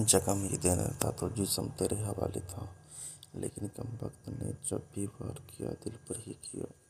जख्म ही देना था तो जिस्म तेरे हवाले था। लेकिन कमबख्त ने जब भी वार किया, दिल पर ही किया।